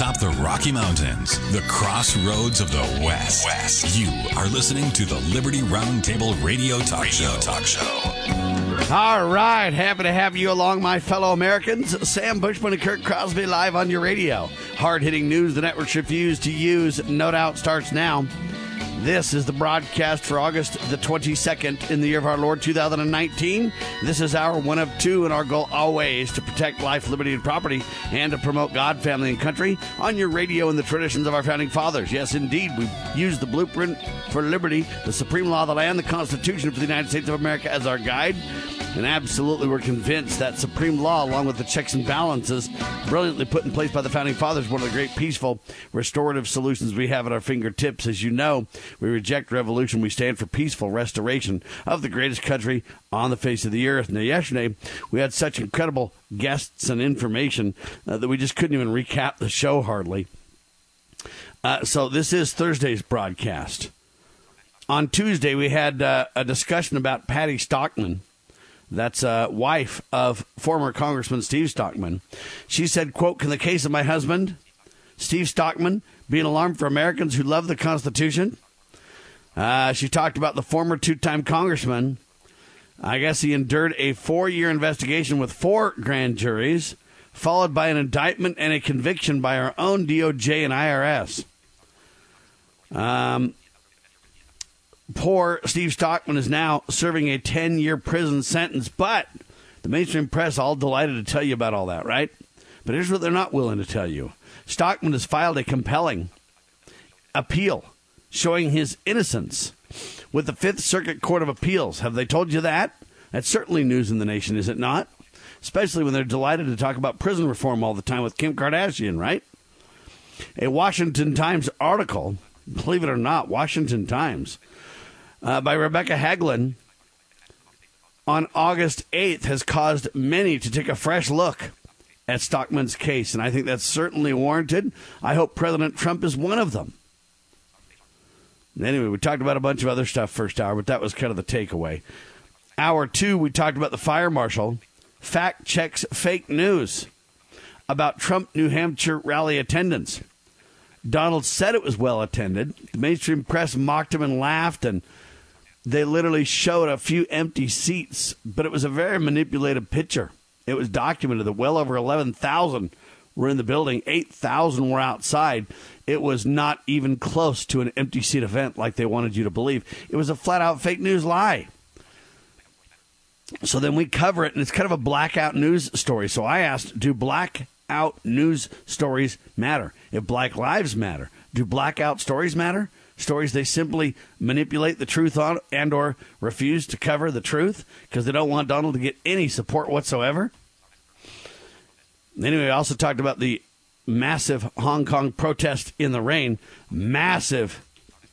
atop the Rocky Mountains, the crossroads of the West. West. You are listening to the Liberty Roundtable Radio Talk radio Show. Talk Show. All right, happy to have you along, my fellow Americans. Sam Bushman and Kurt Crosby live on your radio. Hard hitting news the networks refuse to use, no doubt, starts now. This is the broadcast for August the 22nd in the year of our Lord 2019. This is our one of two, and our goal always to protect life, liberty, and property, and to promote God, family, and country on your radio and the traditions of our founding fathers. Yes, indeed, we use the blueprint for liberty, the supreme law of the land, the Constitution for the United States of America as our guide. And absolutely, we're convinced that supreme law, along with the checks and balances brilliantly put in place by the founding fathers, one of the great peaceful restorative solutions we have at our fingertips. As you know, we reject revolution. We stand for peaceful restoration of the greatest country on the face of the earth. Now, yesterday, we had such incredible guests and information uh, that we just couldn't even recap the show hardly. Uh, so, this is Thursday's broadcast. On Tuesday, we had uh, a discussion about Patty Stockman that's a wife of former Congressman Steve Stockman. She said, quote, Can the case of my husband, Steve Stockman, be an alarm for Americans who love the Constitution? Uh, she talked about the former two time congressman. I guess he endured a four year investigation with four grand juries, followed by an indictment and a conviction by our own DOJ and IRS. Um, poor Steve Stockman is now serving a 10 year prison sentence, but the mainstream press all delighted to tell you about all that, right? But here's what they're not willing to tell you Stockman has filed a compelling appeal showing his innocence with the Fifth Circuit Court of Appeals. Have they told you that? That's certainly news in the nation, is it not? Especially when they're delighted to talk about prison reform all the time with Kim Kardashian, right? A Washington Times article, believe it or not, Washington Times, uh, by Rebecca Hagelin on August 8th has caused many to take a fresh look at Stockman's case, and I think that's certainly warranted. I hope President Trump is one of them. Anyway, we talked about a bunch of other stuff first hour, but that was kind of the takeaway. Hour two, we talked about the fire marshal fact checks fake news about Trump New Hampshire rally attendance. Donald said it was well attended. The mainstream press mocked him and laughed, and they literally showed a few empty seats, but it was a very manipulated picture. It was documented that well over 11,000 were in the building, 8,000 were outside. It was not even close to an empty seat event like they wanted you to believe. It was a flat out fake news lie. So then we cover it, and it's kind of a blackout news story. So I asked, do blackout news stories matter? If Black Lives matter, do blackout stories matter? Stories they simply manipulate the truth on and or refuse to cover the truth because they don't want Donald to get any support whatsoever. Anyway, I also talked about the massive Hong Kong protest in the rain, massive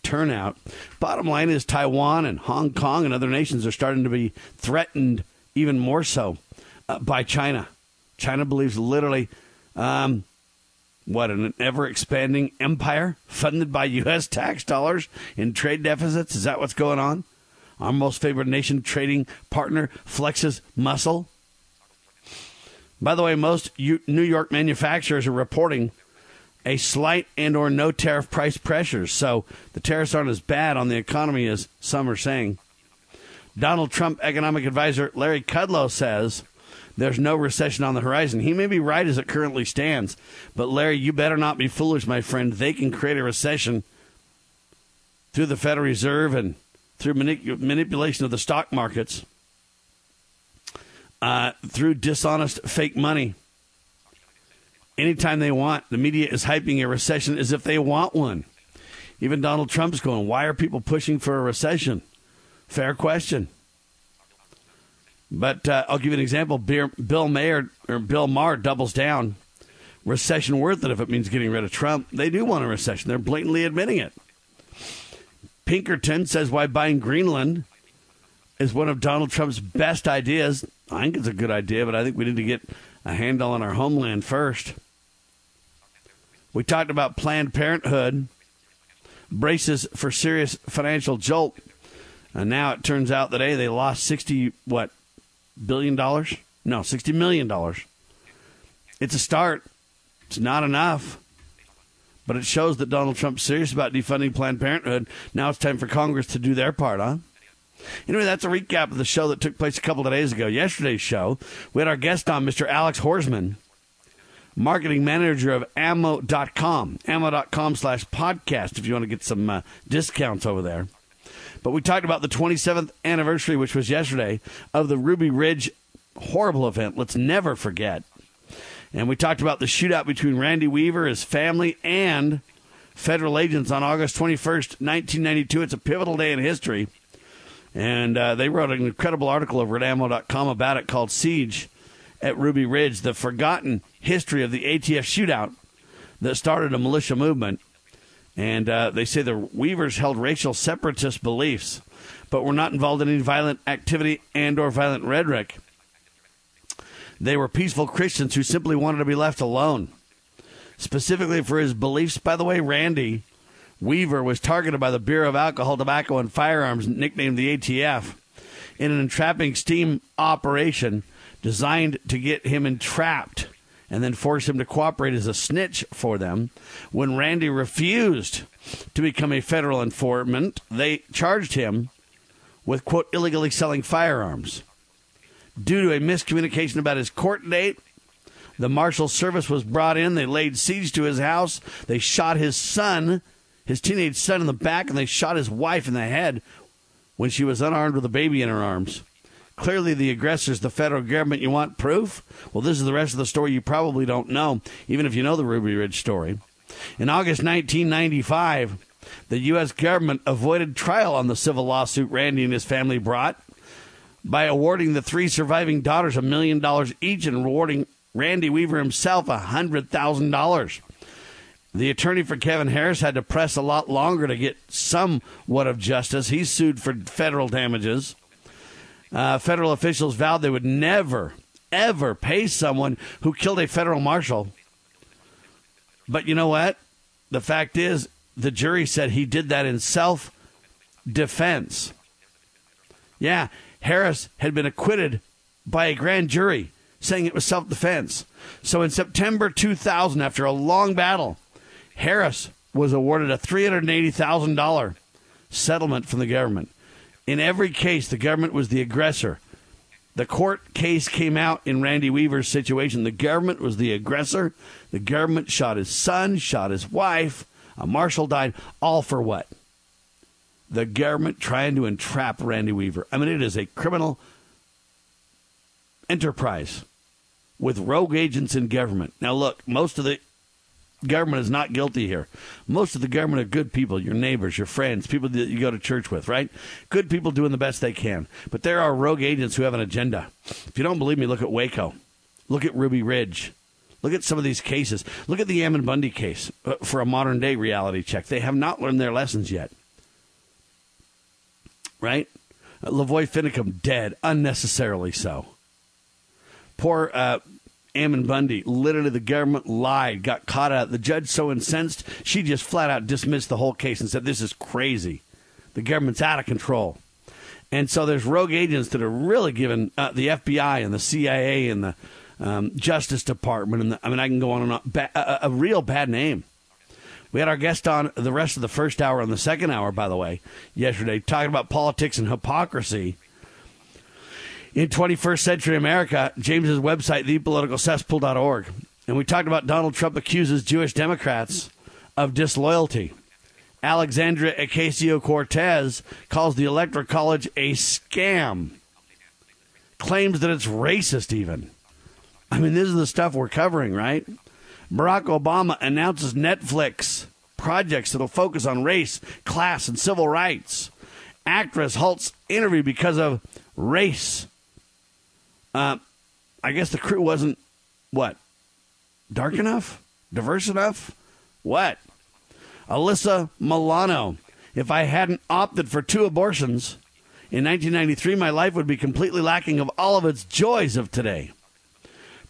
turnout. Bottom line is Taiwan and Hong Kong and other nations are starting to be threatened even more so uh, by China. China believes literally, um, what, an ever expanding empire funded by U.S. tax dollars in trade deficits? Is that what's going on? Our most favored nation trading partner flexes muscle by the way, most U- New York manufacturers are reporting a slight and or no tariff price pressures. So the tariffs aren't as bad on the economy as some are saying. Donald Trump economic advisor Larry Kudlow says there's no recession on the horizon. He may be right as it currently stands, but Larry, you better not be foolish, my friend. They can create a recession through the Federal Reserve and through manip- manipulation of the stock markets uh, through dishonest fake money. Anytime they want, the media is hyping a recession as if they want one. Even Donald Trump's going, why are people pushing for a recession? Fair question. But uh, I'll give you an example. Bill Mayer or Bill Maher doubles down. Recession worth it if it means getting rid of Trump. They do want a recession. They're blatantly admitting it. Pinkerton says why buying Greenland is one of Donald Trump's best ideas. I think it's a good idea, but I think we need to get a handle on our homeland first. We talked about Planned Parenthood braces for serious financial jolt, and now it turns out that a they lost sixty what billion dollars? No, sixty million dollars. It's a start. It's not enough. But it shows that Donald Trump's serious about defunding Planned Parenthood. Now it's time for Congress to do their part, huh? Anyway, that's a recap of the show that took place a couple of days ago. Yesterday's show, we had our guest on, Mr. Alex Horsman, marketing manager of ammo.com, ammo.com slash podcast, if you want to get some uh, discounts over there. But we talked about the 27th anniversary, which was yesterday, of the Ruby Ridge horrible event. Let's never forget. And we talked about the shootout between Randy Weaver, his family, and federal agents on August 21st, 1992. It's a pivotal day in history. And uh, they wrote an incredible article over at ammo.com about it called Siege at Ruby Ridge, the forgotten history of the ATF shootout that started a militia movement. And uh, they say the Weavers held racial separatist beliefs, but were not involved in any violent activity and or violent rhetoric. They were peaceful Christians who simply wanted to be left alone. Specifically for his beliefs, by the way, Randy Weaver was targeted by the Bureau of Alcohol, Tobacco, and Firearms, nicknamed the ATF, in an entrapping steam operation designed to get him entrapped and then force him to cooperate as a snitch for them. When Randy refused to become a federal informant, they charged him with, quote, illegally selling firearms. Due to a miscommunication about his court date, the Marshal Service was brought in. They laid siege to his house. They shot his son, his teenage son, in the back, and they shot his wife in the head when she was unarmed with a baby in her arms. Clearly, the aggressor is the federal government. You want proof? Well, this is the rest of the story you probably don't know, even if you know the Ruby Ridge story. In August 1995, the U.S. government avoided trial on the civil lawsuit Randy and his family brought by awarding the three surviving daughters a million dollars each and rewarding Randy Weaver himself a hundred thousand dollars. The attorney for Kevin Harris had to press a lot longer to get somewhat of justice. He sued for federal damages. Uh, federal officials vowed they would never, ever pay someone who killed a federal marshal. But you know what? The fact is, the jury said he did that in self defense. Yeah, Harris had been acquitted by a grand jury saying it was self defense. So in September 2000, after a long battle, Harris was awarded a $380,000 settlement from the government. In every case, the government was the aggressor. The court case came out in Randy Weaver's situation. The government was the aggressor. The government shot his son, shot his wife. A marshal died. All for what? the government trying to entrap Randy Weaver. I mean, it is a criminal enterprise with rogue agents in government. Now, look, most of the government is not guilty here. Most of the government are good people, your neighbors, your friends, people that you go to church with, right? Good people doing the best they can. But there are rogue agents who have an agenda. If you don't believe me, look at Waco. Look at Ruby Ridge. Look at some of these cases. Look at the Ammon Bundy case uh, for a modern day reality check. They have not learned their lessons yet right? Uh, LaVoy Finicum dead, unnecessarily so. Poor uh, Ammon Bundy, literally the government lied, got caught out. The judge so incensed, she just flat out dismissed the whole case and said, This is crazy. The government's out of control. And so there's rogue agents that are really giving uh, the FBI and the CIA and the um, Justice Department, and the, I mean, I can go on and on, ba- a, a real bad name. We had our guest on the rest of the first hour and the second hour, by the way, yesterday, talking about politics and hypocrisy. In 21st century America, James's website, thepoliticalcesspool.org. And we talked about Donald Trump accuses Jewish Democrats of disloyalty. Alexandria Ocasio Cortez calls the Electoral College a scam, claims that it's racist, even. I mean, this is the stuff we're covering, right? Barack Obama announces Netflix projects that'll focus on race, class, and civil rights. Actress halts interview because of race. Uh, I guess the crew wasn't, what, dark enough? Diverse enough? What? Alyssa Milano. If I hadn't opted for two abortions in 1993, my life would be completely lacking of all of its joys of today.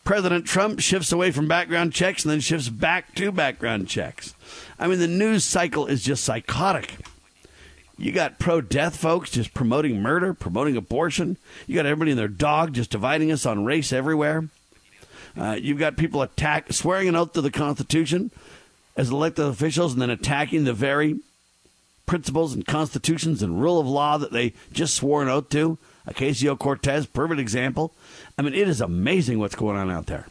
President Trump shifts away from background checks and then shifts back to background checks. I mean, the news cycle is just psychotic. You got pro death folks just promoting murder, promoting abortion. You got everybody and their dog just dividing us on race everywhere. Uh, you've got people attack, swearing an oath to the Constitution, as elected officials and then attacking the very principles and constitutions and rule of law that they just swore an oath to. Ocasio Cortez, perfect example. I mean, it is amazing what's going on out there.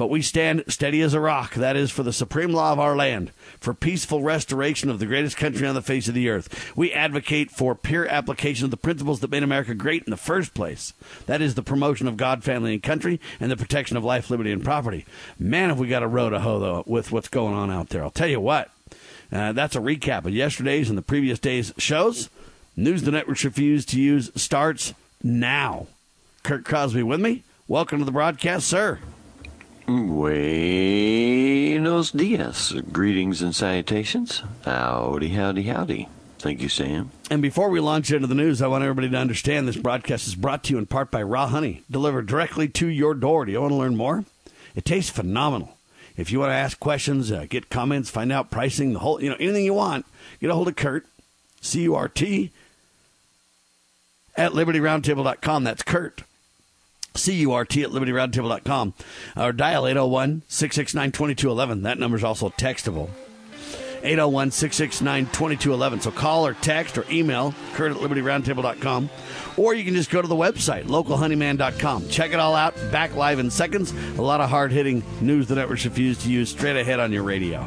But we stand steady as a rock. That is for the supreme law of our land, for peaceful restoration of the greatest country on the face of the earth. We advocate for pure application of the principles that made America great in the first place. That is the promotion of God, family, and country, and the protection of life, liberty, and property. Man, have we got a row to hoe, though, with what's going on out there. I'll tell you what. Uh, that's a recap of yesterday's and the previous day's shows. News the networks refuse to use starts now. Kurt Crosby with me. Welcome to the broadcast, sir. Buenos dias. Greetings and salutations. Howdy, howdy, howdy. Thank you, Sam. And before we launch into the news, I want everybody to understand this broadcast is brought to you in part by Raw Honey, delivered directly to your door. Do you want to learn more? It tastes phenomenal. If you want to ask questions, uh, get comments, find out pricing, the whole, you know, anything you want, get a hold of Kurt, C U R T, at libertyroundtable.com. That's Kurt, C-U-R-T at libertyroundtable.com. Or dial 801-669-2211. That number is also textable. 801-669-2211. So call or text or email Kurt at libertyroundtable.com. Or you can just go to the website, localhoneyman.com. Check it all out. Back live in seconds. A lot of hard-hitting news the networks refuse to use straight ahead on your radio.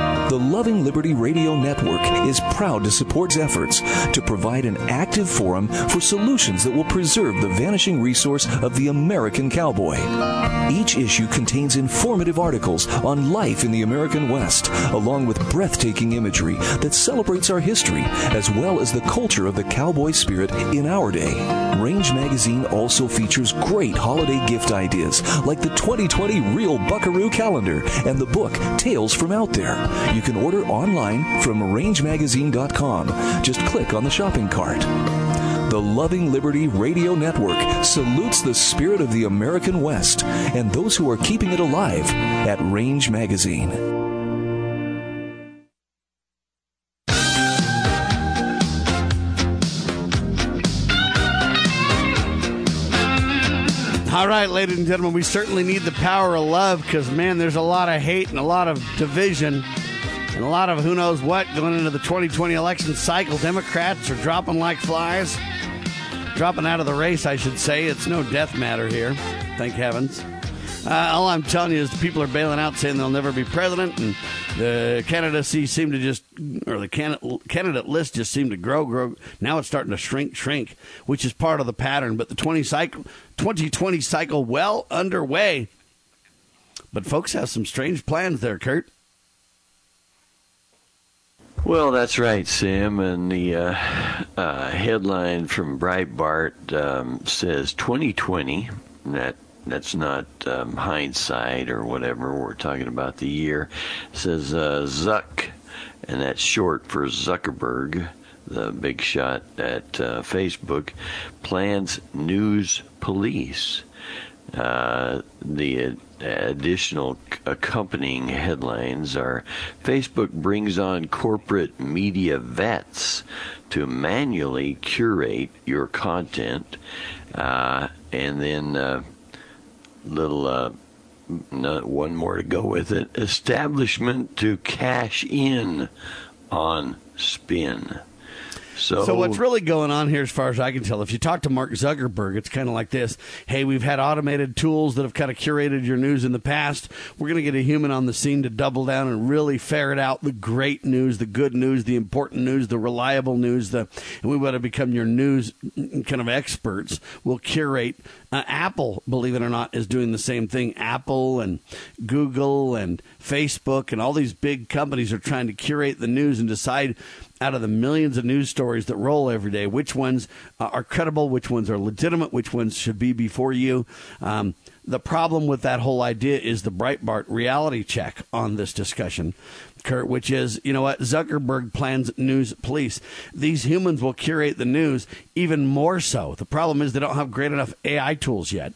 The Loving Liberty Radio Network is proud to support efforts to provide an active forum for solutions that will preserve the vanishing resource of the American cowboy. Each issue contains informative articles on life in the American West, along with breathtaking imagery that celebrates our history as well as the culture of the cowboy spirit in our day. Range Magazine also features great holiday gift ideas like the 2020 Real Buckaroo Calendar and the book Tales from Out There. You can order online from rangemagazine.com. Just click on the shopping cart. The Loving Liberty Radio Network salutes the spirit of the American West and those who are keeping it alive at Range Magazine. All right, ladies and gentlemen, we certainly need the power of love because, man, there's a lot of hate and a lot of division and a lot of who knows what going into the 2020 election cycle. Democrats are dropping like flies, dropping out of the race, I should say. It's no death matter here, thank heavens. Uh, all I'm telling you is people are bailing out saying they'll never be president, and the candidacy seemed to just, or the candidate, candidate list just seemed to grow, grow. Now it's starting to shrink, shrink, which is part of the pattern. But the 20 cycle, 2020 cycle well underway. But folks have some strange plans there, Kurt. Well, that's right, Sam. And the uh, uh, headline from Breitbart um, says 2020. That that's not um, hindsight or whatever. We're talking about the year. It says uh, Zuck, and that's short for Zuckerberg, the big shot at uh, Facebook, plans news police. Uh, the additional accompanying headlines are Facebook brings on corporate media vets to manually curate your content, uh, and then uh, little uh, not one more to go with it. Establishment to cash in on spin. So, so what's really going on here, as far as I can tell, if you talk to Mark Zuckerberg, it's kind of like this: Hey, we've had automated tools that have kind of curated your news in the past. We're going to get a human on the scene to double down and really ferret out the great news, the good news, the important news, the reliable news. The and we want to become your news kind of experts. We'll curate. Uh, Apple, believe it or not, is doing the same thing. Apple and Google and Facebook and all these big companies are trying to curate the news and decide out of the millions of news stories that roll every day, which ones uh, are credible, which ones are legitimate, which ones should be before you. Um, the problem with that whole idea is the Breitbart reality check on this discussion, Kurt, which is, you know what, Zuckerberg plans news police. These humans will curate the news even more so. The problem is they don't have great enough AI tools yet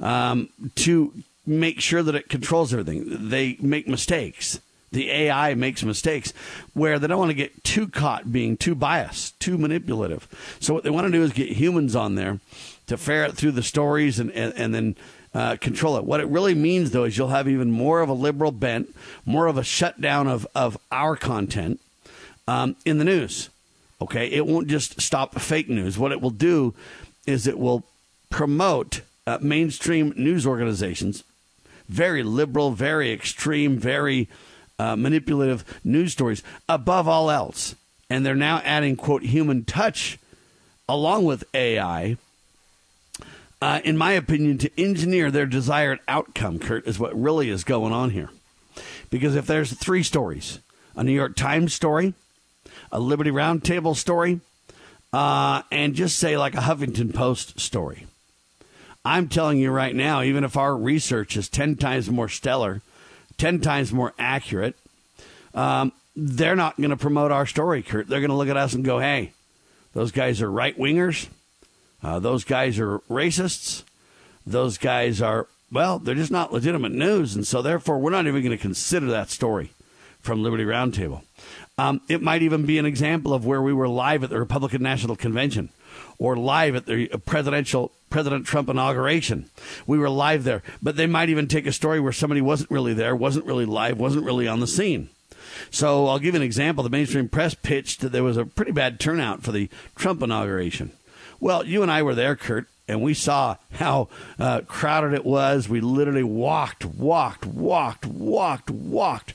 um, to make sure that it controls everything. They make mistakes the AI makes mistakes where they don't want to get too caught being too biased, too manipulative. So what they want to do is get humans on there to ferret through the stories and, and, and then uh, control it. What it really means, though, is you'll have even more of a liberal bent, more of a shutdown of, of our content um, in the news. Okay, it won't just stop fake news. What it will do is it will promote uh, mainstream news organizations, very liberal, very extreme, very uh, manipulative news stories above all else. And they're now adding, quote, human touch along with AI, uh, in my opinion, to engineer their desired outcome, Kurt, is what really is going on here. Because if there's three stories a New York Times story, a Liberty Roundtable story, uh, and just say like a Huffington Post story. I'm telling you right now, even if our research is 10 times more stellar 10 times more accurate, um, they're not going to promote our story, Kurt. They're going to look at us and go, hey, those guys are right wingers. Uh, those guys are racists. Those guys are, well, they're just not legitimate news. And so, therefore, we're not even going to consider that story from Liberty Roundtable. Um, it might even be an example of where we were live at the Republican National Convention or live at the presidential President Trump inauguration. We were live there, but they might even take a story where somebody wasn't really there, wasn't really live, wasn't really on the scene. So I'll give an example. The mainstream press pitched that there was a pretty bad turnout for the Trump inauguration. Well, you and I were there, Kurt, and we saw how uh, crowded it was. We literally walked, walked, walked, walked, walked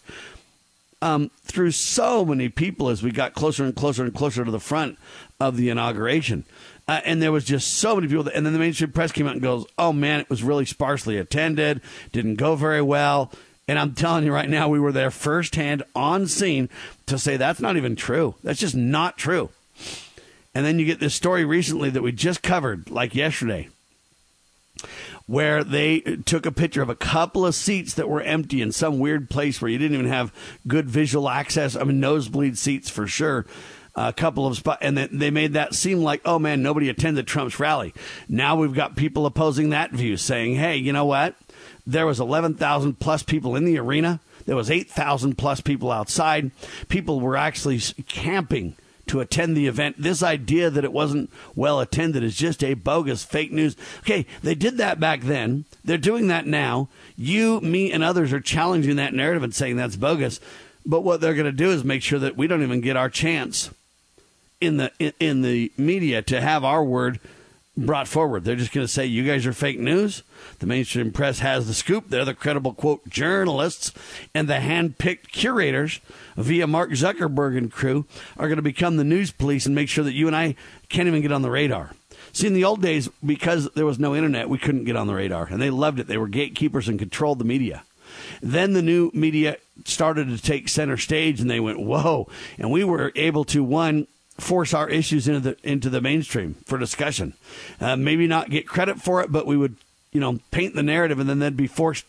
um, through so many people as we got closer and closer and closer to the front of the inauguration. Uh, and there was just so many people. That, and then the mainstream press came out and goes, "Oh man, it was really sparsely attended. Didn't go very well." And I'm telling you right now, we were there firsthand on scene to say that's not even true. That's just not true. And then you get this story recently that we just covered, like yesterday, where they took a picture of a couple of seats that were empty in some weird place where you didn't even have good visual access. I mean, nosebleed seats for sure a couple of spots, and then they made that seem like, oh man, nobody attended Trump's rally. Now we've got people opposing that view, saying, hey, you know what? There was 11,000 plus people in the arena. There was 8,000 plus people outside. People were actually camping to attend the event. This idea that it wasn't well attended is just a bogus fake news. Okay, they did that back then. They're doing that now. You, me, and others are challenging that narrative and saying that's bogus. But what they're going to do is make sure that we don't even get our chance in the in, in the media to have our word brought forward. They're just going to say you guys are fake news. The mainstream press has the scoop. They're the credible quote journalists and the hand-picked curators via Mark Zuckerberg and crew are going to become the news police and make sure that you and I can't even get on the radar. See, in the old days, because there was no internet, we couldn't get on the radar, and they loved it. They were gatekeepers and controlled the media. Then the new media started to take center stage, and they went, "Whoa!" And we were able to one force our issues into the into the mainstream for discussion. Uh, maybe not get credit for it, but we would, you know, paint the narrative, and then they'd be forced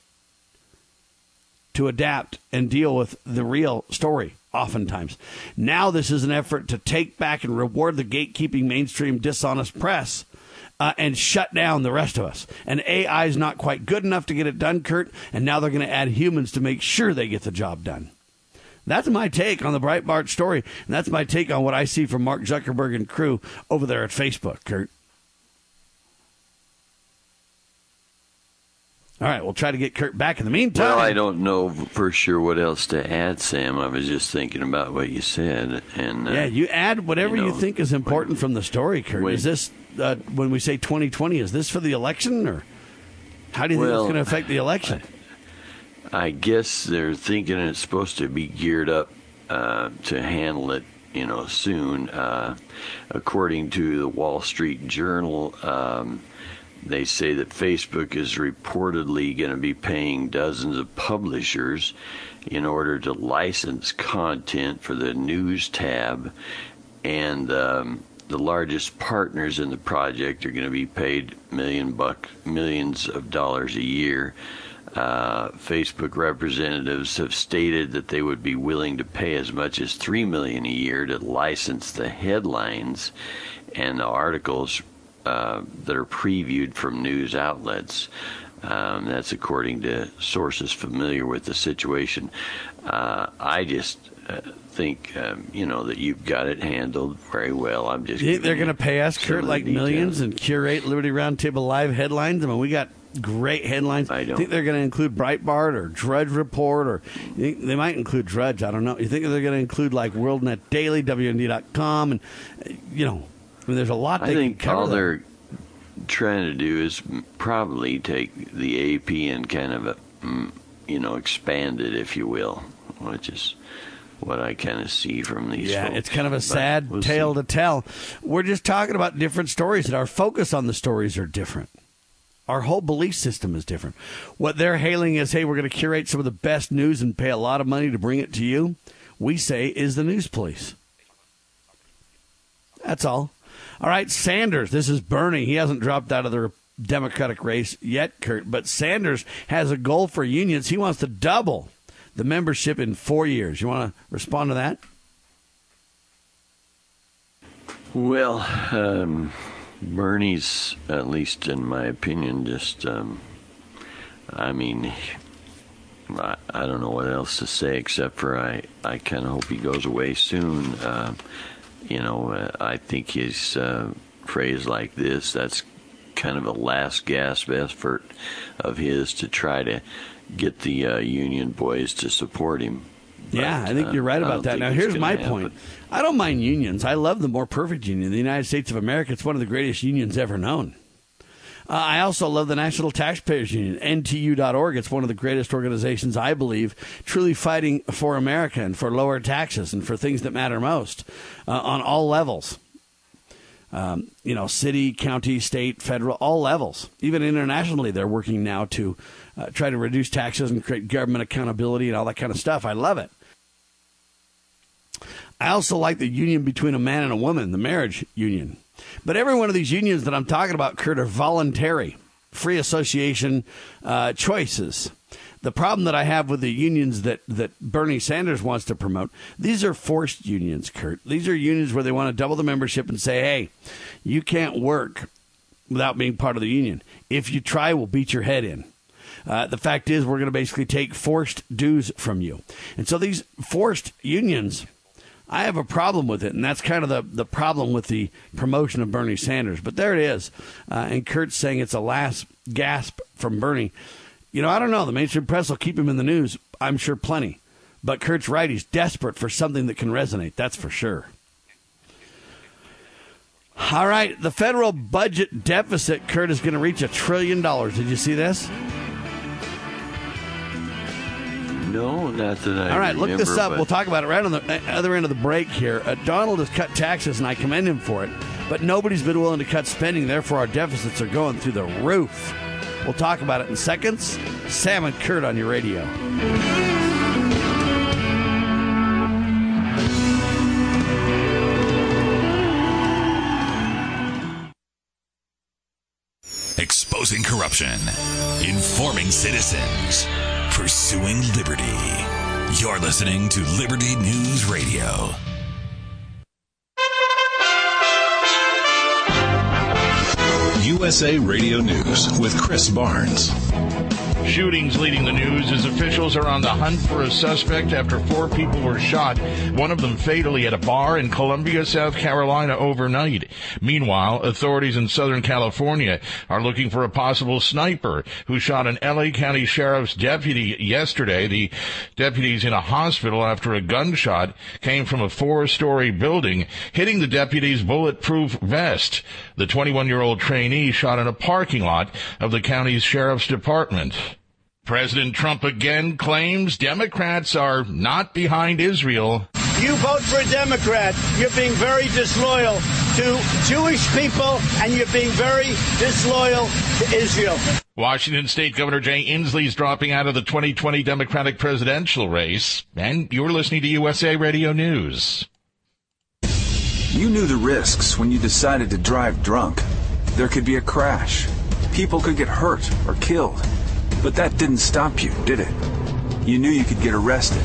to adapt and deal with the real story. Oftentimes, now this is an effort to take back and reward the gatekeeping mainstream dishonest press uh, and shut down the rest of us. And AI is not quite good enough to get it done, Kurt. And now they're going to add humans to make sure they get the job done. That's my take on the Breitbart story, and that's my take on what I see from Mark Zuckerberg and crew over there at Facebook, Kurt. All right, we'll try to get Kurt back in the meantime. Well, I don't know for sure what else to add, Sam. I was just thinking about what you said, and uh, yeah, you add whatever you, know, you think is important when, from the story, Kurt. When, is this uh, when we say 2020? Is this for the election, or how do you well, think it's going to affect the election? I, I, guess they're thinking it's supposed to be geared up uh, to handle it, you know, soon. Uh, according to the Wall Street Journal. Um, they say that Facebook is reportedly going to be paying dozens of publishers in order to license content for the news tab, and um, the largest partners in the project are going to be paid million buck millions of dollars a year. Uh, Facebook representatives have stated that they would be willing to pay as much as three million a year to license the headlines and the articles uh, that are previewed from news outlets. Um, that's according to sources familiar with the situation. Uh, I just uh, think um, you know that you've got it handled very well. I'm just they're going to pay us, Kurt, like millions and curate Liberty Roundtable live headlines. I mean, we got great headlines. I don't think they're going to include Breitbart or Drudge Report, or they might include Drudge. I don't know. You think they're going to include like WorldNet Daily, WND.com, and you know mean, there's a lot. I think all they're trying to do is probably take the AP and kind of, a, mm, you know, expand it, if you will, which is what I kind of see from these. Yeah, folks. it's kind of a sad we'll tale see. to tell. We're just talking about different stories, and our focus on the stories are different. Our whole belief system is different. What they're hailing is, hey, we're going to curate some of the best news and pay a lot of money to bring it to you. We say is the news police. That's all. All right, Sanders. This is Bernie. He hasn't dropped out of the Democratic race yet, Kurt. But Sanders has a goal for unions. He wants to double the membership in four years. You want to respond to that? Well, um, Bernie's, at least in my opinion, just, um, I mean, I, I, don't know what else to say except for I, I kind of hope he goes away soon. Uh, you know, uh, I think his uh, phrase like this, that's kind of a last gasp effort of his to try to get the uh, union boys to support him. But, yeah, I think you're right uh, about that. Now, here's my happen. point. I don't mind unions. I love the more perfect union. The United States of America, it's one of the greatest unions ever known. Uh, I also love the National Taxpayers Union, NTU.org. It's one of the greatest organizations, I believe, truly fighting for America and for lower taxes and for things that matter most uh, on all levels. Um, you know, city, county, state, federal, all levels. Even internationally, they're working now to uh, try to reduce taxes and create government accountability and all that kind of stuff. I love it. I also like the union between a man and a woman, the marriage union. But every one of these unions that I'm talking about, Kurt, are voluntary, free association uh, choices. The problem that I have with the unions that, that Bernie Sanders wants to promote, these are forced unions, Kurt. These are unions where they want to double the membership and say, hey, you can't work without being part of the union. If you try, we'll beat your head in. Uh, the fact is, we're going to basically take forced dues from you. And so these forced unions I have a problem with it, and that's kind of the, the problem with the promotion of Bernie Sanders. But there it is. Uh, and Kurt's saying it's a last gasp from Bernie. You know, I don't know. The mainstream press will keep him in the news, I'm sure, plenty. But Kurt's right. He's desperate for something that can resonate. That's for sure. All right. The federal budget deficit, Kurt, is going to reach a trillion dollars. Did you see this? No, not that I. All right, remember, look this up. We'll talk about it right on the uh, other end of the break here. Uh, Donald has cut taxes, and I commend him for it. But nobody's been willing to cut spending. Therefore, our deficits are going through the roof. We'll talk about it in seconds. Sam and Kurt on your radio. Exposing corruption, informing citizens pursuing liberty. You're listening to Liberty News Radio. USA Radio News with Chris Barnes. Shootings leading the news as officials are on the hunt for a suspect after four people were shot, one of them fatally at a bar in Columbia, South Carolina overnight. Meanwhile, authorities in Southern California are looking for a possible sniper who shot an LA County Sheriff's deputy yesterday. The deputy's in a hospital after a gunshot came from a four-story building, hitting the deputy's bulletproof vest. The 21-year-old trainee shot in a parking lot of the county's sheriff's department. President Trump again claims Democrats are not behind Israel. You vote for a Democrat, you're being very disloyal to Jewish people and you're being very disloyal to Israel. Washington State Governor Jay Inslee is dropping out of the 2020 Democratic presidential race, and you're listening to USA Radio News. You knew the risks when you decided to drive drunk. There could be a crash. People could get hurt or killed. But that didn't stop you, did it? You knew you could get arrested.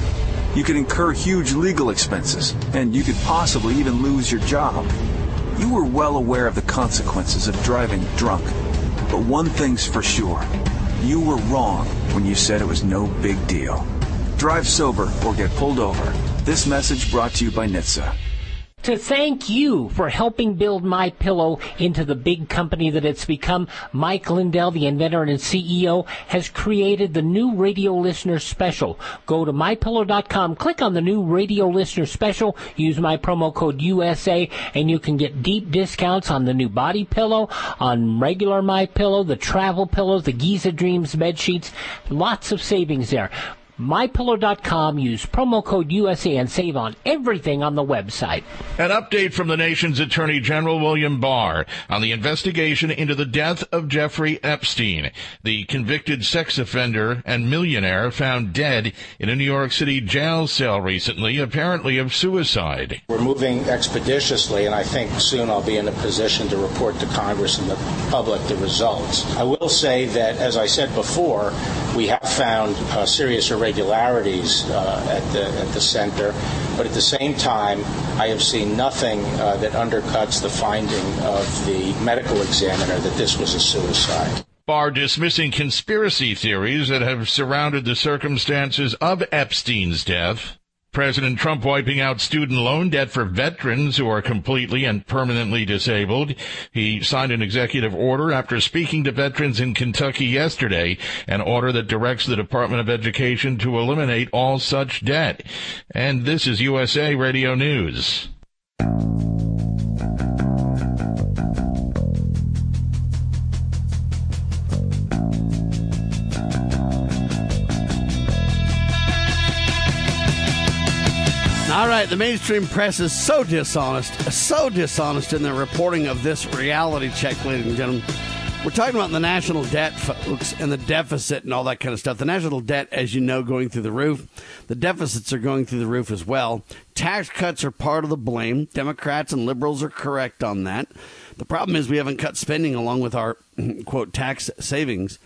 You could incur huge legal expenses, and you could possibly even lose your job. You were well aware of the consequences of driving drunk. But one thing's for sure. You were wrong when you said it was no big deal. Drive sober or get pulled over. This message brought to you by NHTSA to thank you for helping build my pillow into the big company that it's become. Mike lindell the inventor and ceo has created the new radio listener special. Go to mypillow.com click on the new radio listener special use my promo code usa and you can get deep discounts on the new body pillow on regular my pillow the travel pillows the giza dreams bed sheets lots of savings there mypillow.com. Use promo code USA and save on everything on the website. An update from the nation's Attorney General William Barr on the investigation into the death of Jeffrey Epstein, the convicted sex offender and millionaire found dead in a New York City jail cell recently, apparently of suicide. We're moving expeditiously, and I think soon I'll be in a position to report to Congress and the public the results. I will say that, as I said before, we have found uh, serious irregularities uh, at, the, at the center, but at the same time, I have seen nothing uh, that undercuts the finding of the medical examiner that this was a suicide. Barr dismissing conspiracy theories that have surrounded the circumstances of Epstein's death. President Trump wiping out student loan debt for veterans who are completely and permanently disabled. He signed an executive order after speaking to veterans in Kentucky yesterday, an order that directs the Department of Education to eliminate all such debt. And this is USA Radio News. All right, the mainstream press is so dishonest, so dishonest in their reporting of this reality check, ladies and gentlemen. We're talking about the national debt, folks, and the deficit and all that kind of stuff. The national debt, as you know, going through the roof. The deficits are going through the roof as well. Tax cuts are part of the blame. Democrats and liberals are correct on that. The problem is we haven't cut spending along with our, quote, tax savings.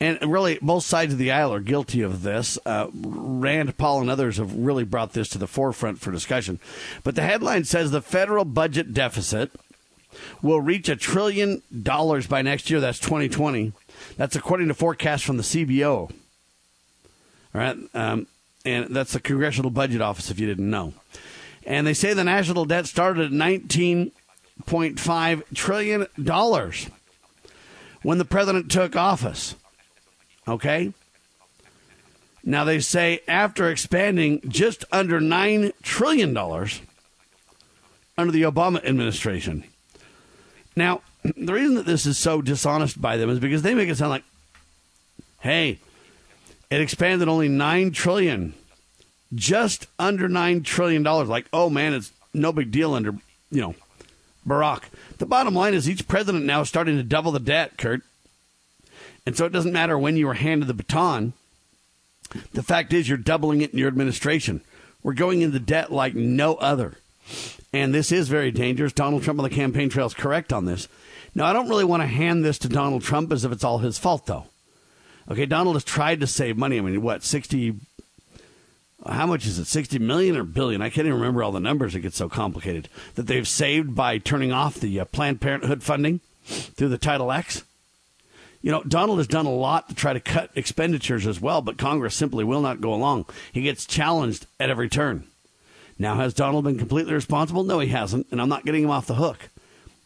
And really, both sides of the aisle are guilty of this. Uh, Rand Paul and others have really brought this to the forefront for discussion. But the headline says the federal budget deficit will reach a trillion dollars by next year. That's 2020. That's according to forecasts from the CBO. All right. Um, and that's the Congressional Budget Office, if you didn't know. And they say the national debt started at $19.5 trillion when the president took office. Okay? Now they say after expanding just under $9 trillion under the Obama administration. Now, the reason that this is so dishonest by them is because they make it sound like, hey, it expanded only 9 trillion, just under $9 trillion. Like, oh man, it's no big deal under, you know, Barack. The bottom line is each president now is starting to double the debt, Kurt. And so it doesn't matter when you were handed the baton. The fact is, you're doubling it in your administration. We're going into debt like no other. And this is very dangerous. Donald Trump on the campaign trail is correct on this. Now, I don't really want to hand this to Donald Trump as if it's all his fault, though. Okay, Donald has tried to save money. I mean, what, 60, how much is it, 60 million or billion? I can't even remember all the numbers. It gets so complicated that they've saved by turning off the uh, Planned Parenthood funding. through the Title X. You know, Donald has done a lot to try to cut expenditures as well, but Congress simply will not go along. He gets challenged at every turn. Now, has Donald been completely responsible? No, he hasn't, and I'm not getting him off the hook.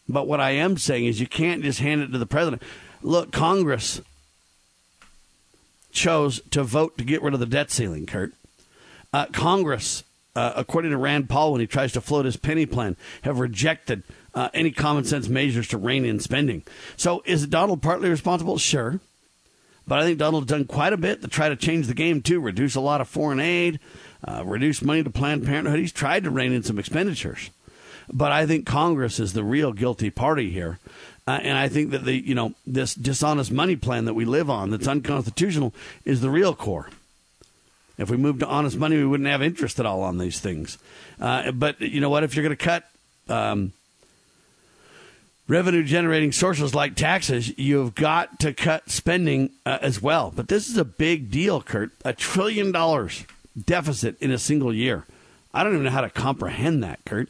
But what I am saying is you can't just hand it to the president. Look, Congress chose to vote to get rid of the debt ceiling, Kurt. Uh, Congress, uh, according to Rand Paul, when he tries to float his penny plan, have rejected uh, any common sense measures to rein in spending. So is Donald partly responsible? Sure. But I think Donald's done quite a bit to try to change the game, too, reduce a lot of foreign aid, uh, reduce money to Planned Parenthood. He's tried to rein in some expenditures. But I think Congress is the real guilty party here. Uh, and I think that the you know this dishonest money plan that we live on that's unconstitutional is the real core. If we moved to honest money, we wouldn't have interest at all on these things. Uh, but you know what? If you're going to cut um, revenue generating sources like taxes, you've got to cut spending uh, as well. But this is a big deal, Kurt. A trillion dollars deficit in a single year. I don't even know how to comprehend that, Kurt.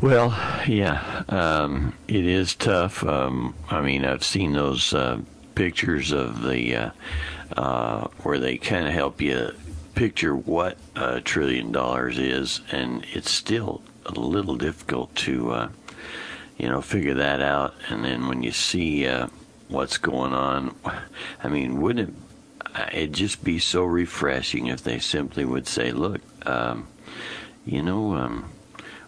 Well, yeah, um, it is tough. Um, I mean, I've seen those uh, pictures of the uh, uh, where they kind of help you picture what a trillion dollars is, and it's still a little difficult to, uh, you know, figure that out. And then when you see uh, what's going on, I mean, wouldn't it? It'd just be so refreshing if they simply would say, "Look, um, you know." Um,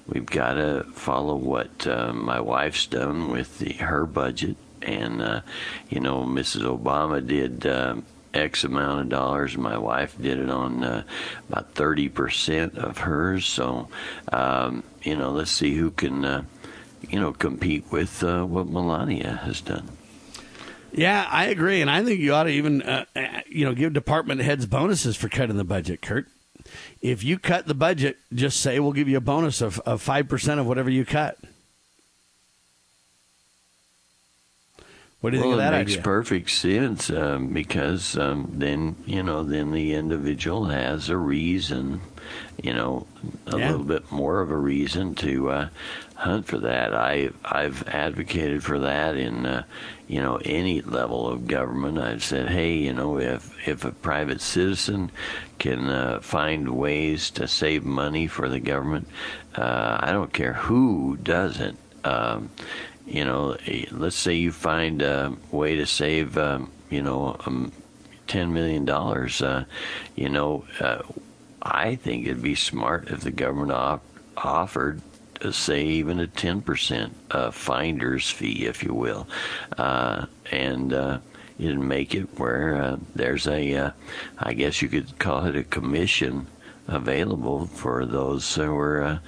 we've got to follow what uh, my wife's done with the, her budget. And, uh, you know, Mrs. Obama did uh, X amount of dollars. My wife did it on uh, about 30% of hers. So, um, you know, let's see who can, uh, you know, compete with uh, what Melania has done. Yeah, I agree, and I think you ought to even, uh, uh you know, give department heads bonuses for cutting the budget, Kurt if you cut the budget, just say we'll give you a bonus of, of 5% of whatever you cut. What do you well, think of that it makes idea? perfect sense um, because um, then you know then the individual has a reason, you know, a Yeah. little bit more of a reason to uh, hunt for that. I I've advocated for that in uh, you know any level of government. I've said, hey, you know, if if a private citizen can uh, find ways to save money for the government, uh, I don't care who does it. Um, you know, eh, let's say you find a way to save, um, you know, um, ten million dollars. Uh, you know, uh, I think it'd be smart if the government op- offered, uh, say, even a ten percent uh, finder's fee, if you will, uh, and uh, you'd make it where uh, there's a, uh, I guess you could call it a commission available for those who are.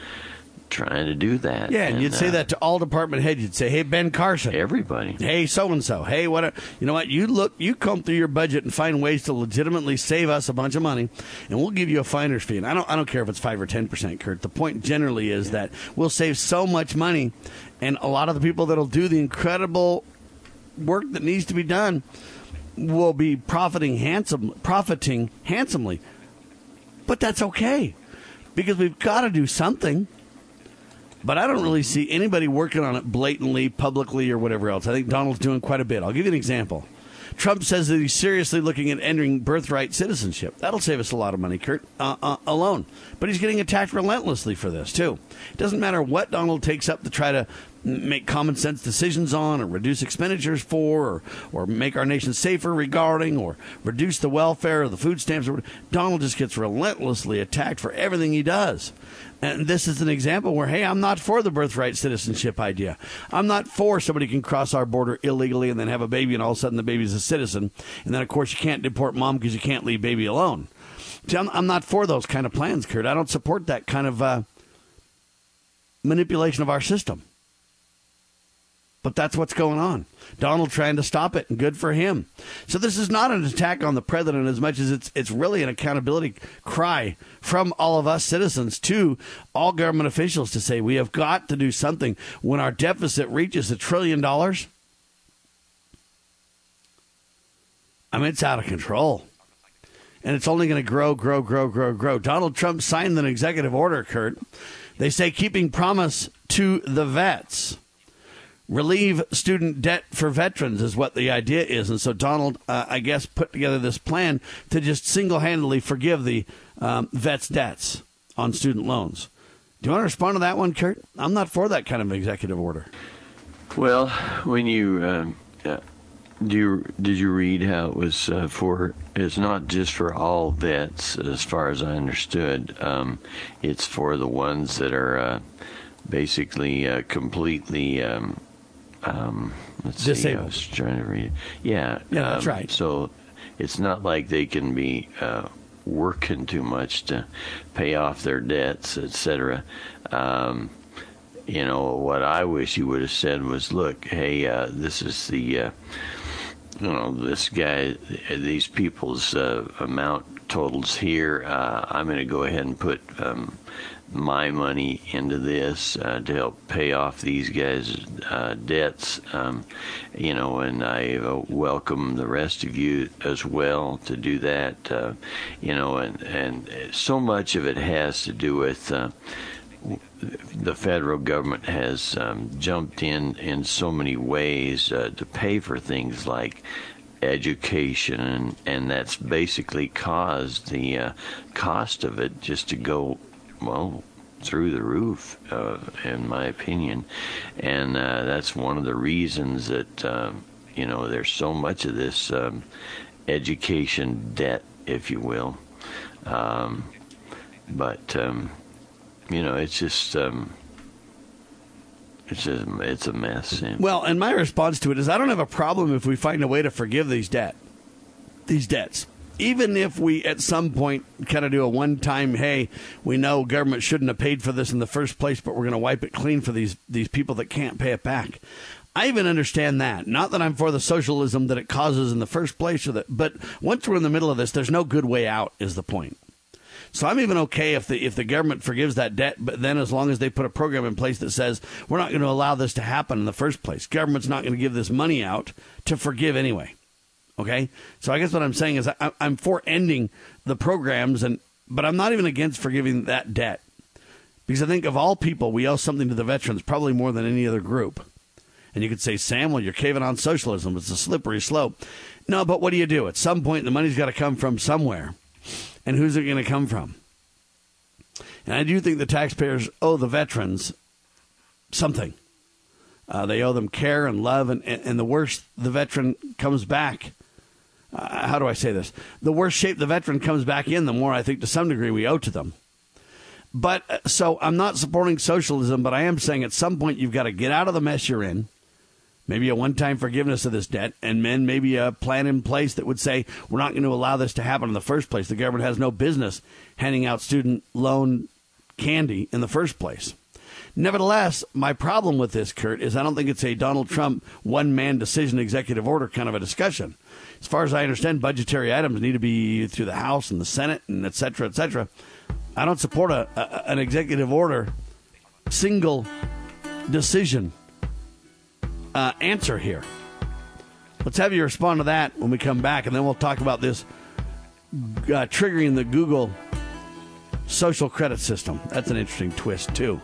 Trying to do that, Yeah, and you'd say uh, that to all department heads. You'd say, "Hey, Ben Carson, everybody. Hey, so and so. Hey, what? You know what? You look, you come through your budget and find ways to legitimately save us a bunch of money, and we'll give you a finder's fee. And I don't, I don't care if it's five or ten percent, Kurt. The point generally is that we'll save so much money, and a lot of the people that'll do the incredible work that needs to be done will be profiting handsome, profiting handsomely. But that's okay because we've got to do something. But I don't really see anybody working on it blatantly, publicly, or whatever else. I think Donald's doing quite a bit. I'll give you an example. Trump says that he's seriously looking at ending birthright citizenship. That'll save us a lot of money, Kurt, uh, uh, alone. But he's getting attacked relentlessly for this, too. It doesn't matter what Donald takes up to try to make common sense decisions on, or reduce expenditures for, or, or make our nation safer regarding, or reduce the welfare or the food stamps. Donald just gets relentlessly attacked for everything he does. And this is an example where, hey, I'm not for the birthright citizenship idea. I'm not for somebody can cross our border illegally and then have a baby, and all of a sudden the baby's a citizen. And then, of course, you can't deport mom because you can't leave baby alone. See, I'm, I'm not for those kind of plans, Kurt. I don't support that kind of uh, manipulation of our system. But that's what's going on. Donald trying to stop it, and good for him. So this is not an attack on the president as much as it's it's really an accountability cry from all of us citizens to all government officials to say we have got to do something when our deficit reaches a trillion dollars. I mean, it's out of control. And it's only going to grow, grow, grow, grow, grow. Donald Trump signed an executive order, Kurt, They say keeping promise to the vets. Relieve student debt for veterans is what the idea is. And so Donald, uh, I guess, put together this plan to just single handedly forgive the um, vets' debts on student loans. Do you want to respond to that one, Kurt? I'm not for that kind of executive order. Well, when you um, uh, do, you, did you read how it was uh, for? It's not just for all vets, as far as I understood. Um, it's for the ones that are uh, basically uh, completely. Um, um, let's Disabled. see. I was trying to read. it. Yeah. Yeah, that's um, right. So it's not like they can be uh, working too much to pay off their debts, etc. Um, you know what I wish you would have said was, "Look, hey, uh, this is the, uh, you know, this guy, these people's uh, amount totals here. Uh, I'm going to go ahead and put." Um, my money into this uh, to help pay off these guys' uh, debts, um, you know, and I uh, welcome the rest of you as well to do that, uh, you know, and and so much of it has to do with. Uh, the federal government has um, jumped in in so many ways uh, to pay for things like education, and, and that's basically caused the uh, cost of it just to go well through the roof, uh, in my opinion, and uh, that's one of the reasons that um, you know there's so much of this um, education debt, if you will. Um, but um, you know, it's just um, it's just it's a mess. yeah. Well, and my response to it is I don't have a problem if we find a way to forgive these debt these debts. Even if we at some point kind of do a one time, hey, we know government shouldn't have paid for this in the first place, but we're going to wipe it clean for these these people that can't pay it back. I even understand that. Not that I'm for the socialism that it causes in the first place, or that, but once we're in the middle of this, there's no good way out. Is the point? So I'm even okay if the if the government forgives that debt, but then as long as they put a program in place that says we're not going to allow this to happen in the first place. Government's not going to give this money out to forgive anyway. Okay, so I guess what I'm saying is I, I'm for ending the programs, and but I'm not even against forgiving that debt because I think of all people, we owe something to the veterans, probably more than any other group. And you could say, Sam, well, you're caving on socialism. It's a slippery slope. No, but what do you do? At some point, the money's got to come from somewhere. And who's it going to come from? And I do think the taxpayers owe the veterans something. Uh, they owe them care and love, and, and, the worse the veteran comes back, uh, how do I say this? The worse shape the veteran comes back in, the more I think to some degree we owe to them. But uh, so I'm not supporting socialism, but I am saying at some point you've got to get out of the mess you're in. Maybe a one time forgiveness of this debt, and then maybe a plan in place that would say we're not going to allow this to happen in the first place. The government has no business handing out student loan candy in the first place. Nevertheless, my problem with this, Kurt, is I don't think it's a Donald Trump one man decision executive order kind of a discussion. As far as I understand, budgetary items need to be through the House and the Senate and et cetera, et cetera. I don't support a, a an executive order single decision uh, answer here. Let's have you respond to that when we come back, and then we'll talk about this uh, triggering the Google social credit system. That's an interesting twist, too.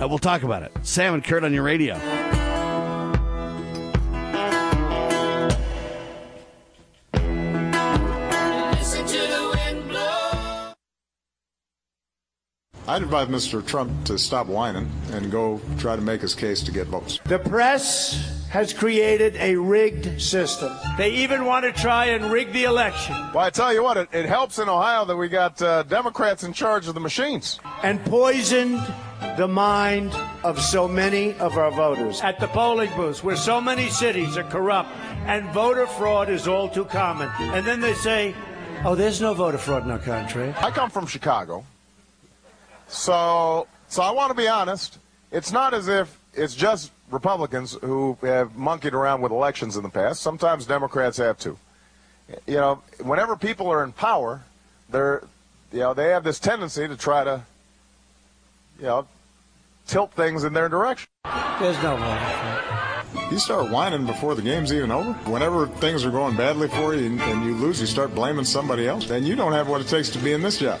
Uh, we'll talk about it. Sam and Kurt on your radio. I'd advise Mr. Trump to stop whining and go try to make his case to get votes. The press has created a rigged system. They even want to try and rig the election. Well, I tell you what, it, it helps in Ohio that we got uh, Democrats in charge of the machines. And poisoned the mind of so many of our voters. At the polling booths, where so many cities are corrupt and voter fraud is all too common. And then they say, oh, there's no voter fraud in our country. I come from Chicago. So, so I want to be honest. It's not as if it's just Republicans who have monkeyed around with elections in the past. Sometimes Democrats have too. You know, whenever people are in power, they're, you know, they have this tendency to try to, you know, tilt things in their direction. There's no way. You start whining before the game's even over. Whenever things are going badly for you and, and you lose, you start blaming somebody else. Then you don't have what it takes to be in this job.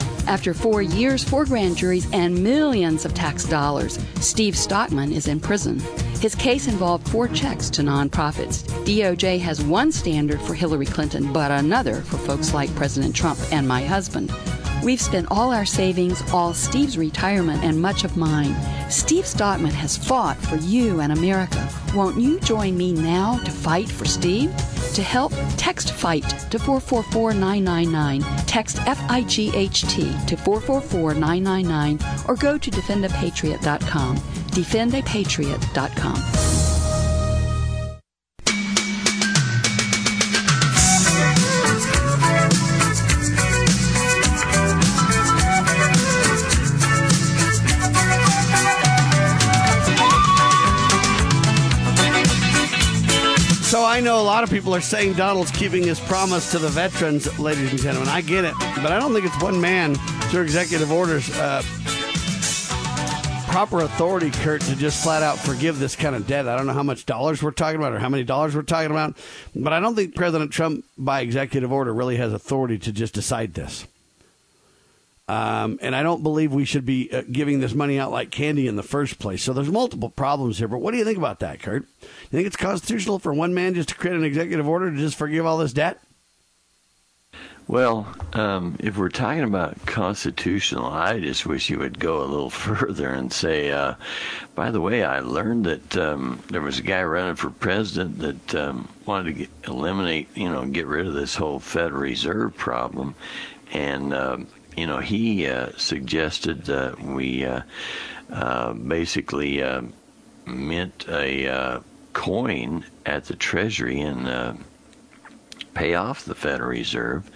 After four years, four grand juries, and millions of tax dollars, Steve Stockman is in prison. His case involved four checks to nonprofits. DOJ has one standard for Hillary Clinton, but another for folks like President Trump and my husband. We've spent all our savings, all Steve's retirement, and much of mine. Steve Stockman has fought for you and America. Won't you join me now to fight for Steve? To help, text FIGHT to 444999, Text F I G H T to 444 999 or go to defendapatriot.com. Defendapatriot.com. know a lot of people are saying Donald's keeping his promise to the veterans, ladies and gentlemen. I get it, but I don't think it's one man through executive orders. Uh, proper authority, Kurt, to just flat out forgive this kind of debt. I don't know how much dollars we're talking about or how many dollars we're talking about, but I don't think President Trump, by executive order, really has authority to just decide this. Um, and I don't believe we should be uh, giving this money out like candy in the first place. So there's multiple problems here. But what do you think about that, Kurt? You think it's constitutional for one man just to create an executive order to just forgive all this debt? Well, um, if we're talking about constitutional, I just wish you would go a little further and say, uh, by the way, I learned that um, there was a guy running for president that um, wanted to get, eliminate, you know, get rid of this whole Federal Reserve problem. And um, you know, he uh, suggested that we uh, uh, basically uh, mint a uh, coin at the Treasury and uh, pay off the Federal Reserve.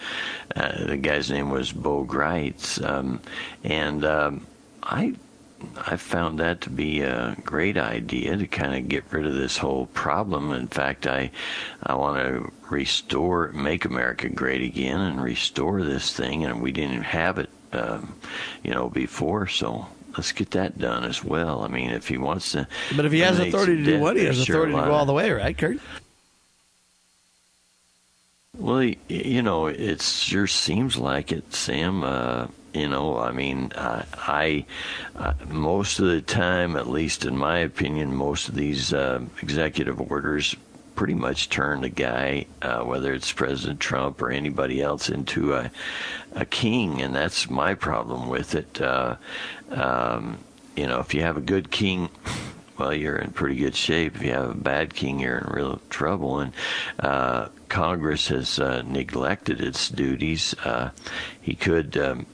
the guy's name was Bo Gritz, um, and um, I I found that to be a great idea to kind of get rid of this whole problem. In fact, I I want to restore, make America great again, and restore this thing. And we didn't have it, um, you know, before. So let's get that done as well. I mean, if he wants to, but if he has authority to do what, he has authority to go all the way, right, Kurt? Well, you know, it sure seems like it, Sam. Uh, you know, I mean, uh, I uh, most of the time, at least in my opinion, most of these uh, executive orders pretty much turn a guy, uh, whether it's President Trump or anybody else, into a, a king, and that's my problem with it. Uh, um, you know, if you have a good king, well, you're in pretty good shape. If you have a bad king, you're in real trouble. And uh, Congress has uh, neglected its duties. Uh, he could um,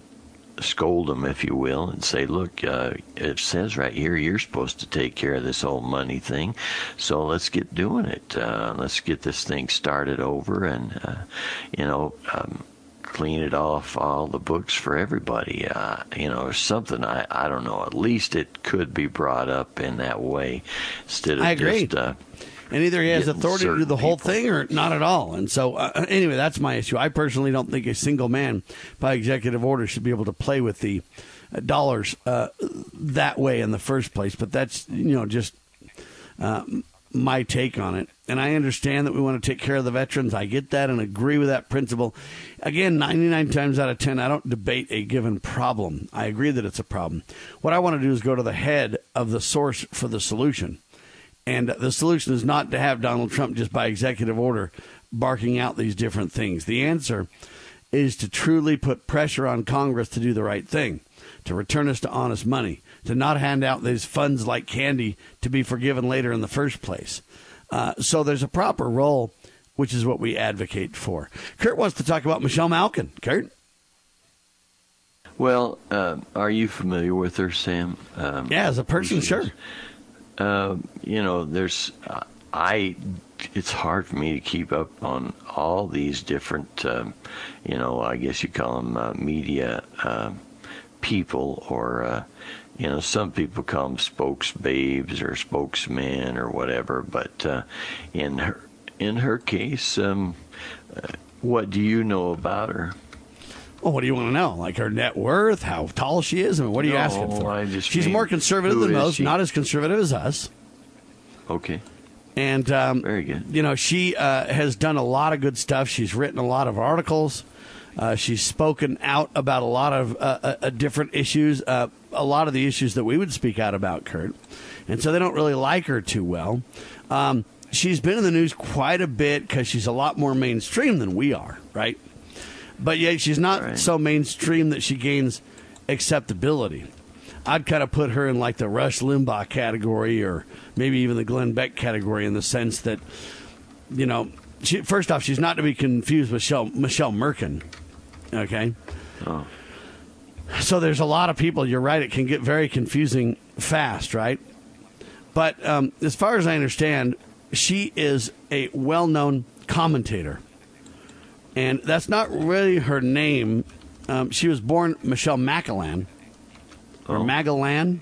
scold them, if you will, and say, look, uh, it says right here you're supposed to take care of this whole money thing, so let's get doing it. Uh, let's get this thing started over and, uh, you know, um, clean it off all the books for everybody. Uh, you know, or something. I, I don't know. At least it could be brought up in that way instead of I agree. just. Uh, and either he has authority to do the whole thing or not at all. And so, uh, anyway, that's my issue. I personally don't think a single man by executive order should be able to play with the uh, dollars uh, that way in the first place. But that's, you know, just uh, my take on it. And I understand that we want to take care of the veterans. I get that and agree with that principle. Again, 99 times out of 10, I don't debate a given problem. I agree that it's a problem. What I want to do is go to the head of the source for the solution. And the solution is not to have Donald Trump just by executive order barking out these different things. The answer is to truly put pressure on Congress to do the right thing, to return us to honest money, to not hand out these funds like candy to be forgiven later in the first place. Uh, so there's a proper role, which is what we advocate for. Kurt wants to talk about Michelle Malkin. Kurt? Well, uh, are you familiar with her, Sam? Um, yeah, as a person, sure. Uh, you know, there's uh, I. It's hard for me to keep up on all these different, um, you know, I guess you call them uh, media uh, people, or uh, you know, some people call them spokesbabes or spokesmen or whatever. But in her in her case, um, what do you know about her? Well, what do you want to know? Like her net worth, how tall she is? I mean, what are you No, asking for? She's mean, more conservative than most, she? not as conservative as us. Okay. And um, very good. You know, she uh, has done a lot of good stuff. She's written a lot of articles. Uh, she's spoken out about a lot of uh, uh, uh, different issues, uh, a lot of the issues that we would speak out about, Kurt. And so they don't really like her too well. Um, she's been in the news quite a bit because she's a lot more mainstream than we are, right? But yet she's not so mainstream that she gains acceptability. I'd kind of put her in like the Rush Limbaugh category or maybe even the Glenn Beck category in the sense that, you know, she, first off, she's not to be confused with Michelle, Michelle Merkin. Okay? Oh. So there's a lot of people, you're right, it can get very confusing fast, right? But um, as far as I understand, she is a well known commentator. And that's not really her name. Um, she was born Michelle Magellan. Or Oh. Magellan.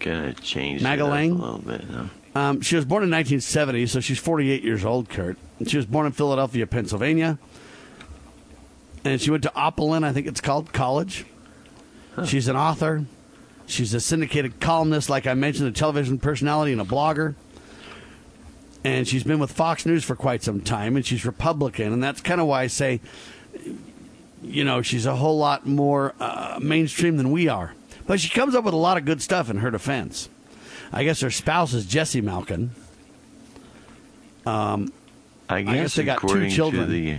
Of changed it a little bit. Huh? Um, she was born in 1970, so she's 48 years old, Kurt. She was born in Philadelphia, Pennsylvania. And she went to Oberlin, I think it's called, college. She's an author. She's a syndicated columnist, like I mentioned, a television personality and a blogger. And she's been with Fox News for quite some time, and she's Republican. And that's kind of why I say, you know, she's a whole lot more uh, mainstream than we are. But she comes up with a lot of good stuff in her defense. I guess her spouse is Jesse Malkin. Um, I guess, guess they got two according children. to the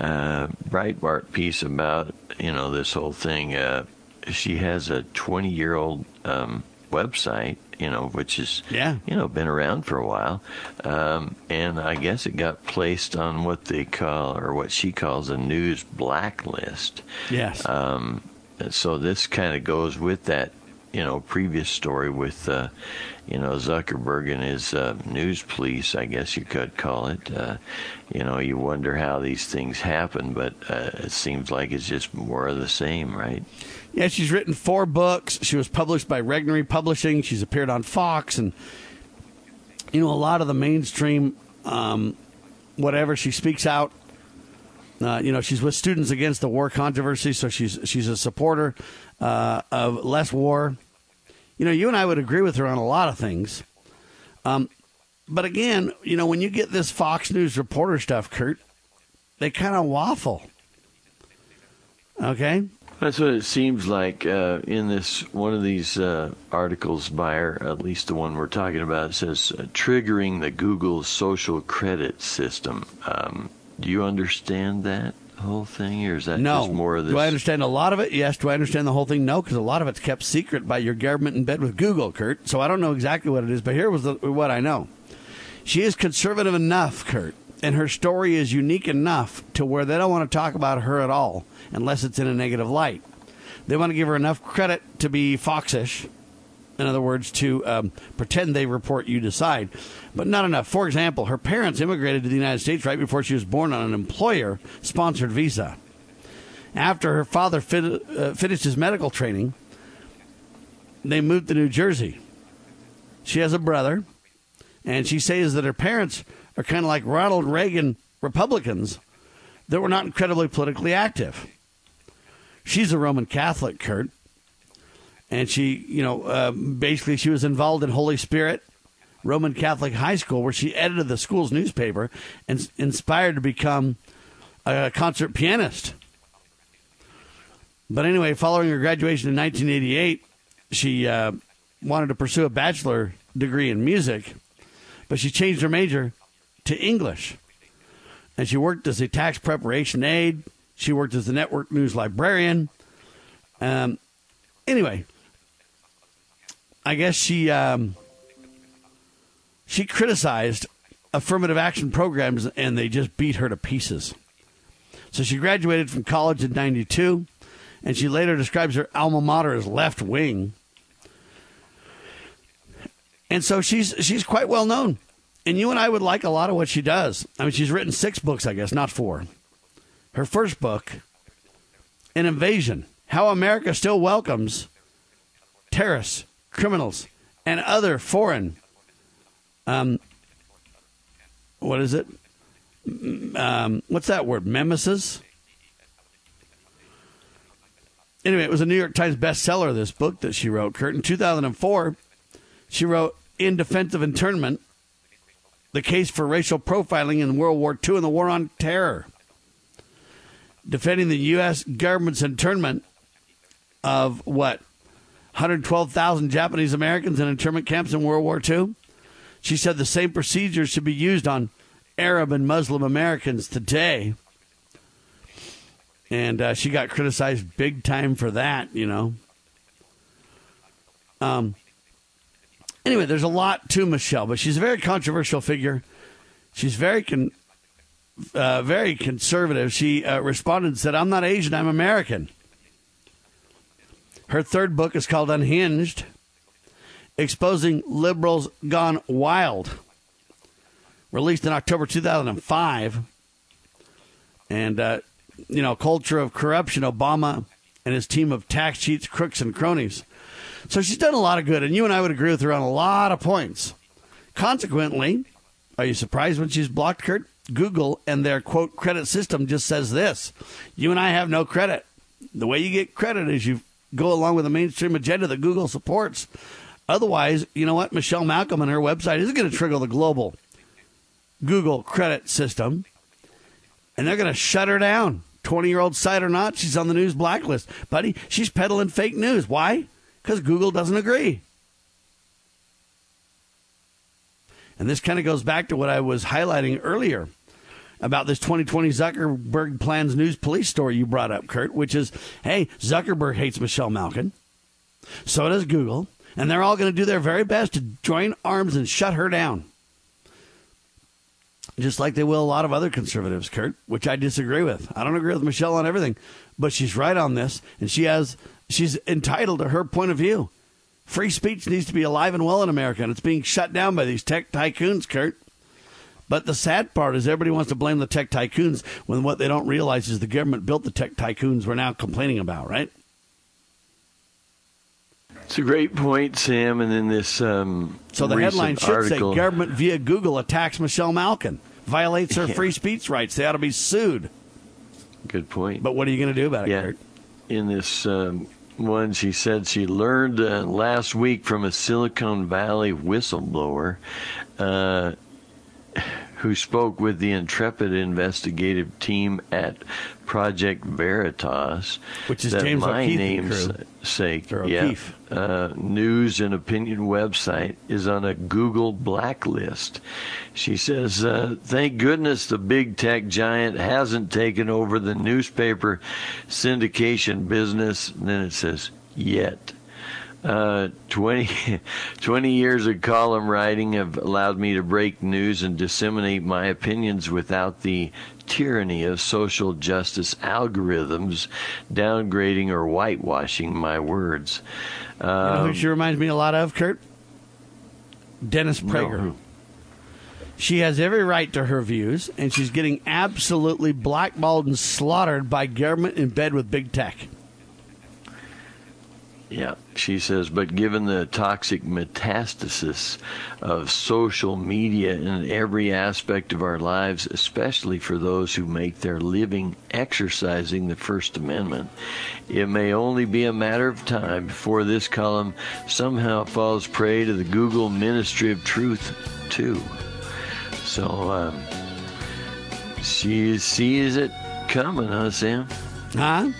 uh, Breitbart piece about you know this whole thing, uh, she has a 20 year old um, website, you know, which is Yeah. you know been around for a while, um, and I guess it got placed on what they call or what she calls a news blacklist. Yes. Um, so this kind of goes with that, you know, previous story with, uh, you know, Zuckerberg and his uh, news police, I guess you could call it. Uh, you know, you wonder how these things happen, but uh, it seems like it's just more of the same, right? Yeah, she's written four books. She was published by Regnery Publishing. She's appeared on Fox, and you know a lot of the mainstream, um, whatever she speaks out. Uh, you know, she's with Students Against the War controversy, so she's she's a supporter uh, of less war. You know, you and I would agree with her on a lot of things. Um, but again, you know, when you get this Fox News reporter stuff, Kurt, they kind of waffle. Okay. That's what it seems like uh, in this one of these uh, articles by her, at least the one we're talking about. It says uh, triggering the Google social credit system. Um, do you understand that whole thing, or is that no. just more of this? Do I understand a lot of it? Yes. Do I understand the whole thing? No, because a lot of it's kept secret by your government in bed with Google, Kurt. So I don't know exactly what it is, but here was the, what I know. She is conservative enough, Kurt, and her story is unique enough to where they don't want to talk about her at all unless it's in a negative light. They want to give her enough credit to be foxish. In other words, to um, pretend they report you decide, but not enough. For example, her parents immigrated to the United States right before she was born on an employer sponsored visa. After her father fit, uh, finished his medical training, they moved to New Jersey. She has a brother, and she says that her parents are kind of like Ronald Reagan Republicans that were not incredibly politically active. She's a Roman Catholic, Kurt, and she, you know, uh, basically she was involved in Holy Spirit Roman Catholic High School, where she edited the school's newspaper and inspired to become a concert pianist. But anyway, following her graduation in 1988, she uh, wanted to pursue a bachelor degree in music, but she changed her major to English. And she worked as a tax preparation aide. She worked as a network news librarian. Um, anyway, I guess she um, she criticized affirmative action programs, and they just beat her to pieces. So she graduated from college in '92, and she later describes her alma mater as left wing. And so she's she's quite well known, and you and I would like a lot of what she does. I mean, she's written six books, I guess, not four. Her first book, An Invasion: How America Still Welcomes Terrorists, Criminals, and Other Foreign um, what is it? Um, what's that word? Mimesis. Anyway, it was a New York Times bestseller. This book that she wrote, Kurt, in 2004, she wrote "In Defense of Internment: The Case for Racial Profiling in World War II and the War on Terror." Defending the U.S. government's internment of what 112,000 Japanese Americans in internment camps in World War II. She said the same procedures should be used on Arab and Muslim Americans today. And uh, she got criticized big time for that, you know. Um, anyway, there's a lot to Michelle, but she's a very controversial figure. She's very con- uh, very conservative. She uh, responded and said, I'm not Asian, I'm American. Her third book is called Unhinged Exposing Liberals Gone Wild, released in October 2005. And, uh, you know, culture of corruption, Obama and his team of tax cheats, crooks, and cronies. So she's done a lot of good, and you and I would agree with her on a lot of points. Consequently, are you surprised when she's blocked, Kurt? Google and their quote credit system just says this you and I have no credit. The way you get credit is you go along with the mainstream agenda that Google supports. Otherwise, you know what? Michelle Malkin and her website is going to trigger the global Google credit system, and they're going to shut her down. 20 year old site or not, she's on the news blacklist. Buddy, she's peddling fake news. Why? Because Google doesn't agree. And this kind of goes back to what I was highlighting earlier about this 2020 Zuckerberg plans news police story you brought up, Kurt, which is hey, Zuckerberg hates Michelle Malkin. So does Google. And they're all going to do their very best to join arms and shut her down. Just like they will a lot of other conservatives, Kurt, which I disagree with. I don't agree with Michelle on everything, but she's right on this, and she has she's entitled to her point of view. Free speech needs to be alive and well in America, and it's being shut down by these tech tycoons, Kurt. But the sad part is everybody wants to blame the tech tycoons when what they don't realize is the government built the tech tycoons we're now complaining about, right? It's a great point, Sam. And in this, um, so the headline should article, say government via Google attacks Michelle Malkin, violates her yeah. free speech rights. They ought to be sued. Good point. But what are you going to do about it, yeah. Kurt? In this um, one, she said she learned uh, last week from a Silicon Valley whistleblower. Uh, who spoke with the intrepid investigative team at Project Veritas, which is James my O'Keefe namesake, yeah, uh, news and opinion website is on a Google blacklist. She says, uh, "Thank goodness the big tech giant hasn't taken over the newspaper syndication business." And then it says, "Yet." Uh, 20, 20 years of column writing have allowed me to break news and disseminate my opinions without the tyranny of social justice algorithms downgrading or whitewashing my words. Um, you know who um, she reminds me a lot of, Kurt? Dennis Prager. No. She has every right to her views, and she's getting absolutely blackballed and slaughtered by government in bed with big tech. Yeah, she says, but given the toxic metastasis of social media in every aspect of our lives, especially for those who make their living exercising the First Amendment, it may only be a matter of time before this column somehow falls prey to the Google Ministry of Truth, too. So, um, she sees it coming, huh, Sam? Huh?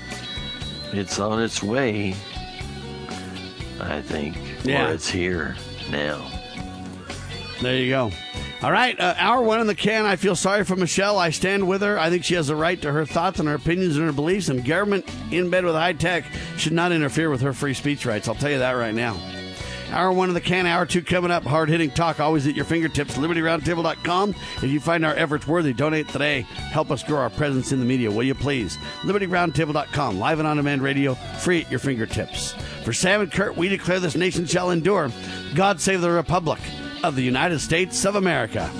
It's on its way. I think. Yeah. Or it's here now. There you go. All right, uh, hour one in the can. I feel sorry for Michelle. I stand with her. I think she has a right to her thoughts and her opinions and her beliefs, and government in bed with high tech should not interfere with her free speech rights. I'll tell you that right now. Hour one of the can, hour two coming up. Hard hitting talk always at your fingertips. LibertyRoundtable.com. If you find our efforts worthy, donate today. Help us grow our presence in the media, will you please? LibertyRoundtable.com. Live and on demand radio, free at your fingertips. For Sam and Kurt, we declare this nation shall endure. God save the Republic of the United States of America.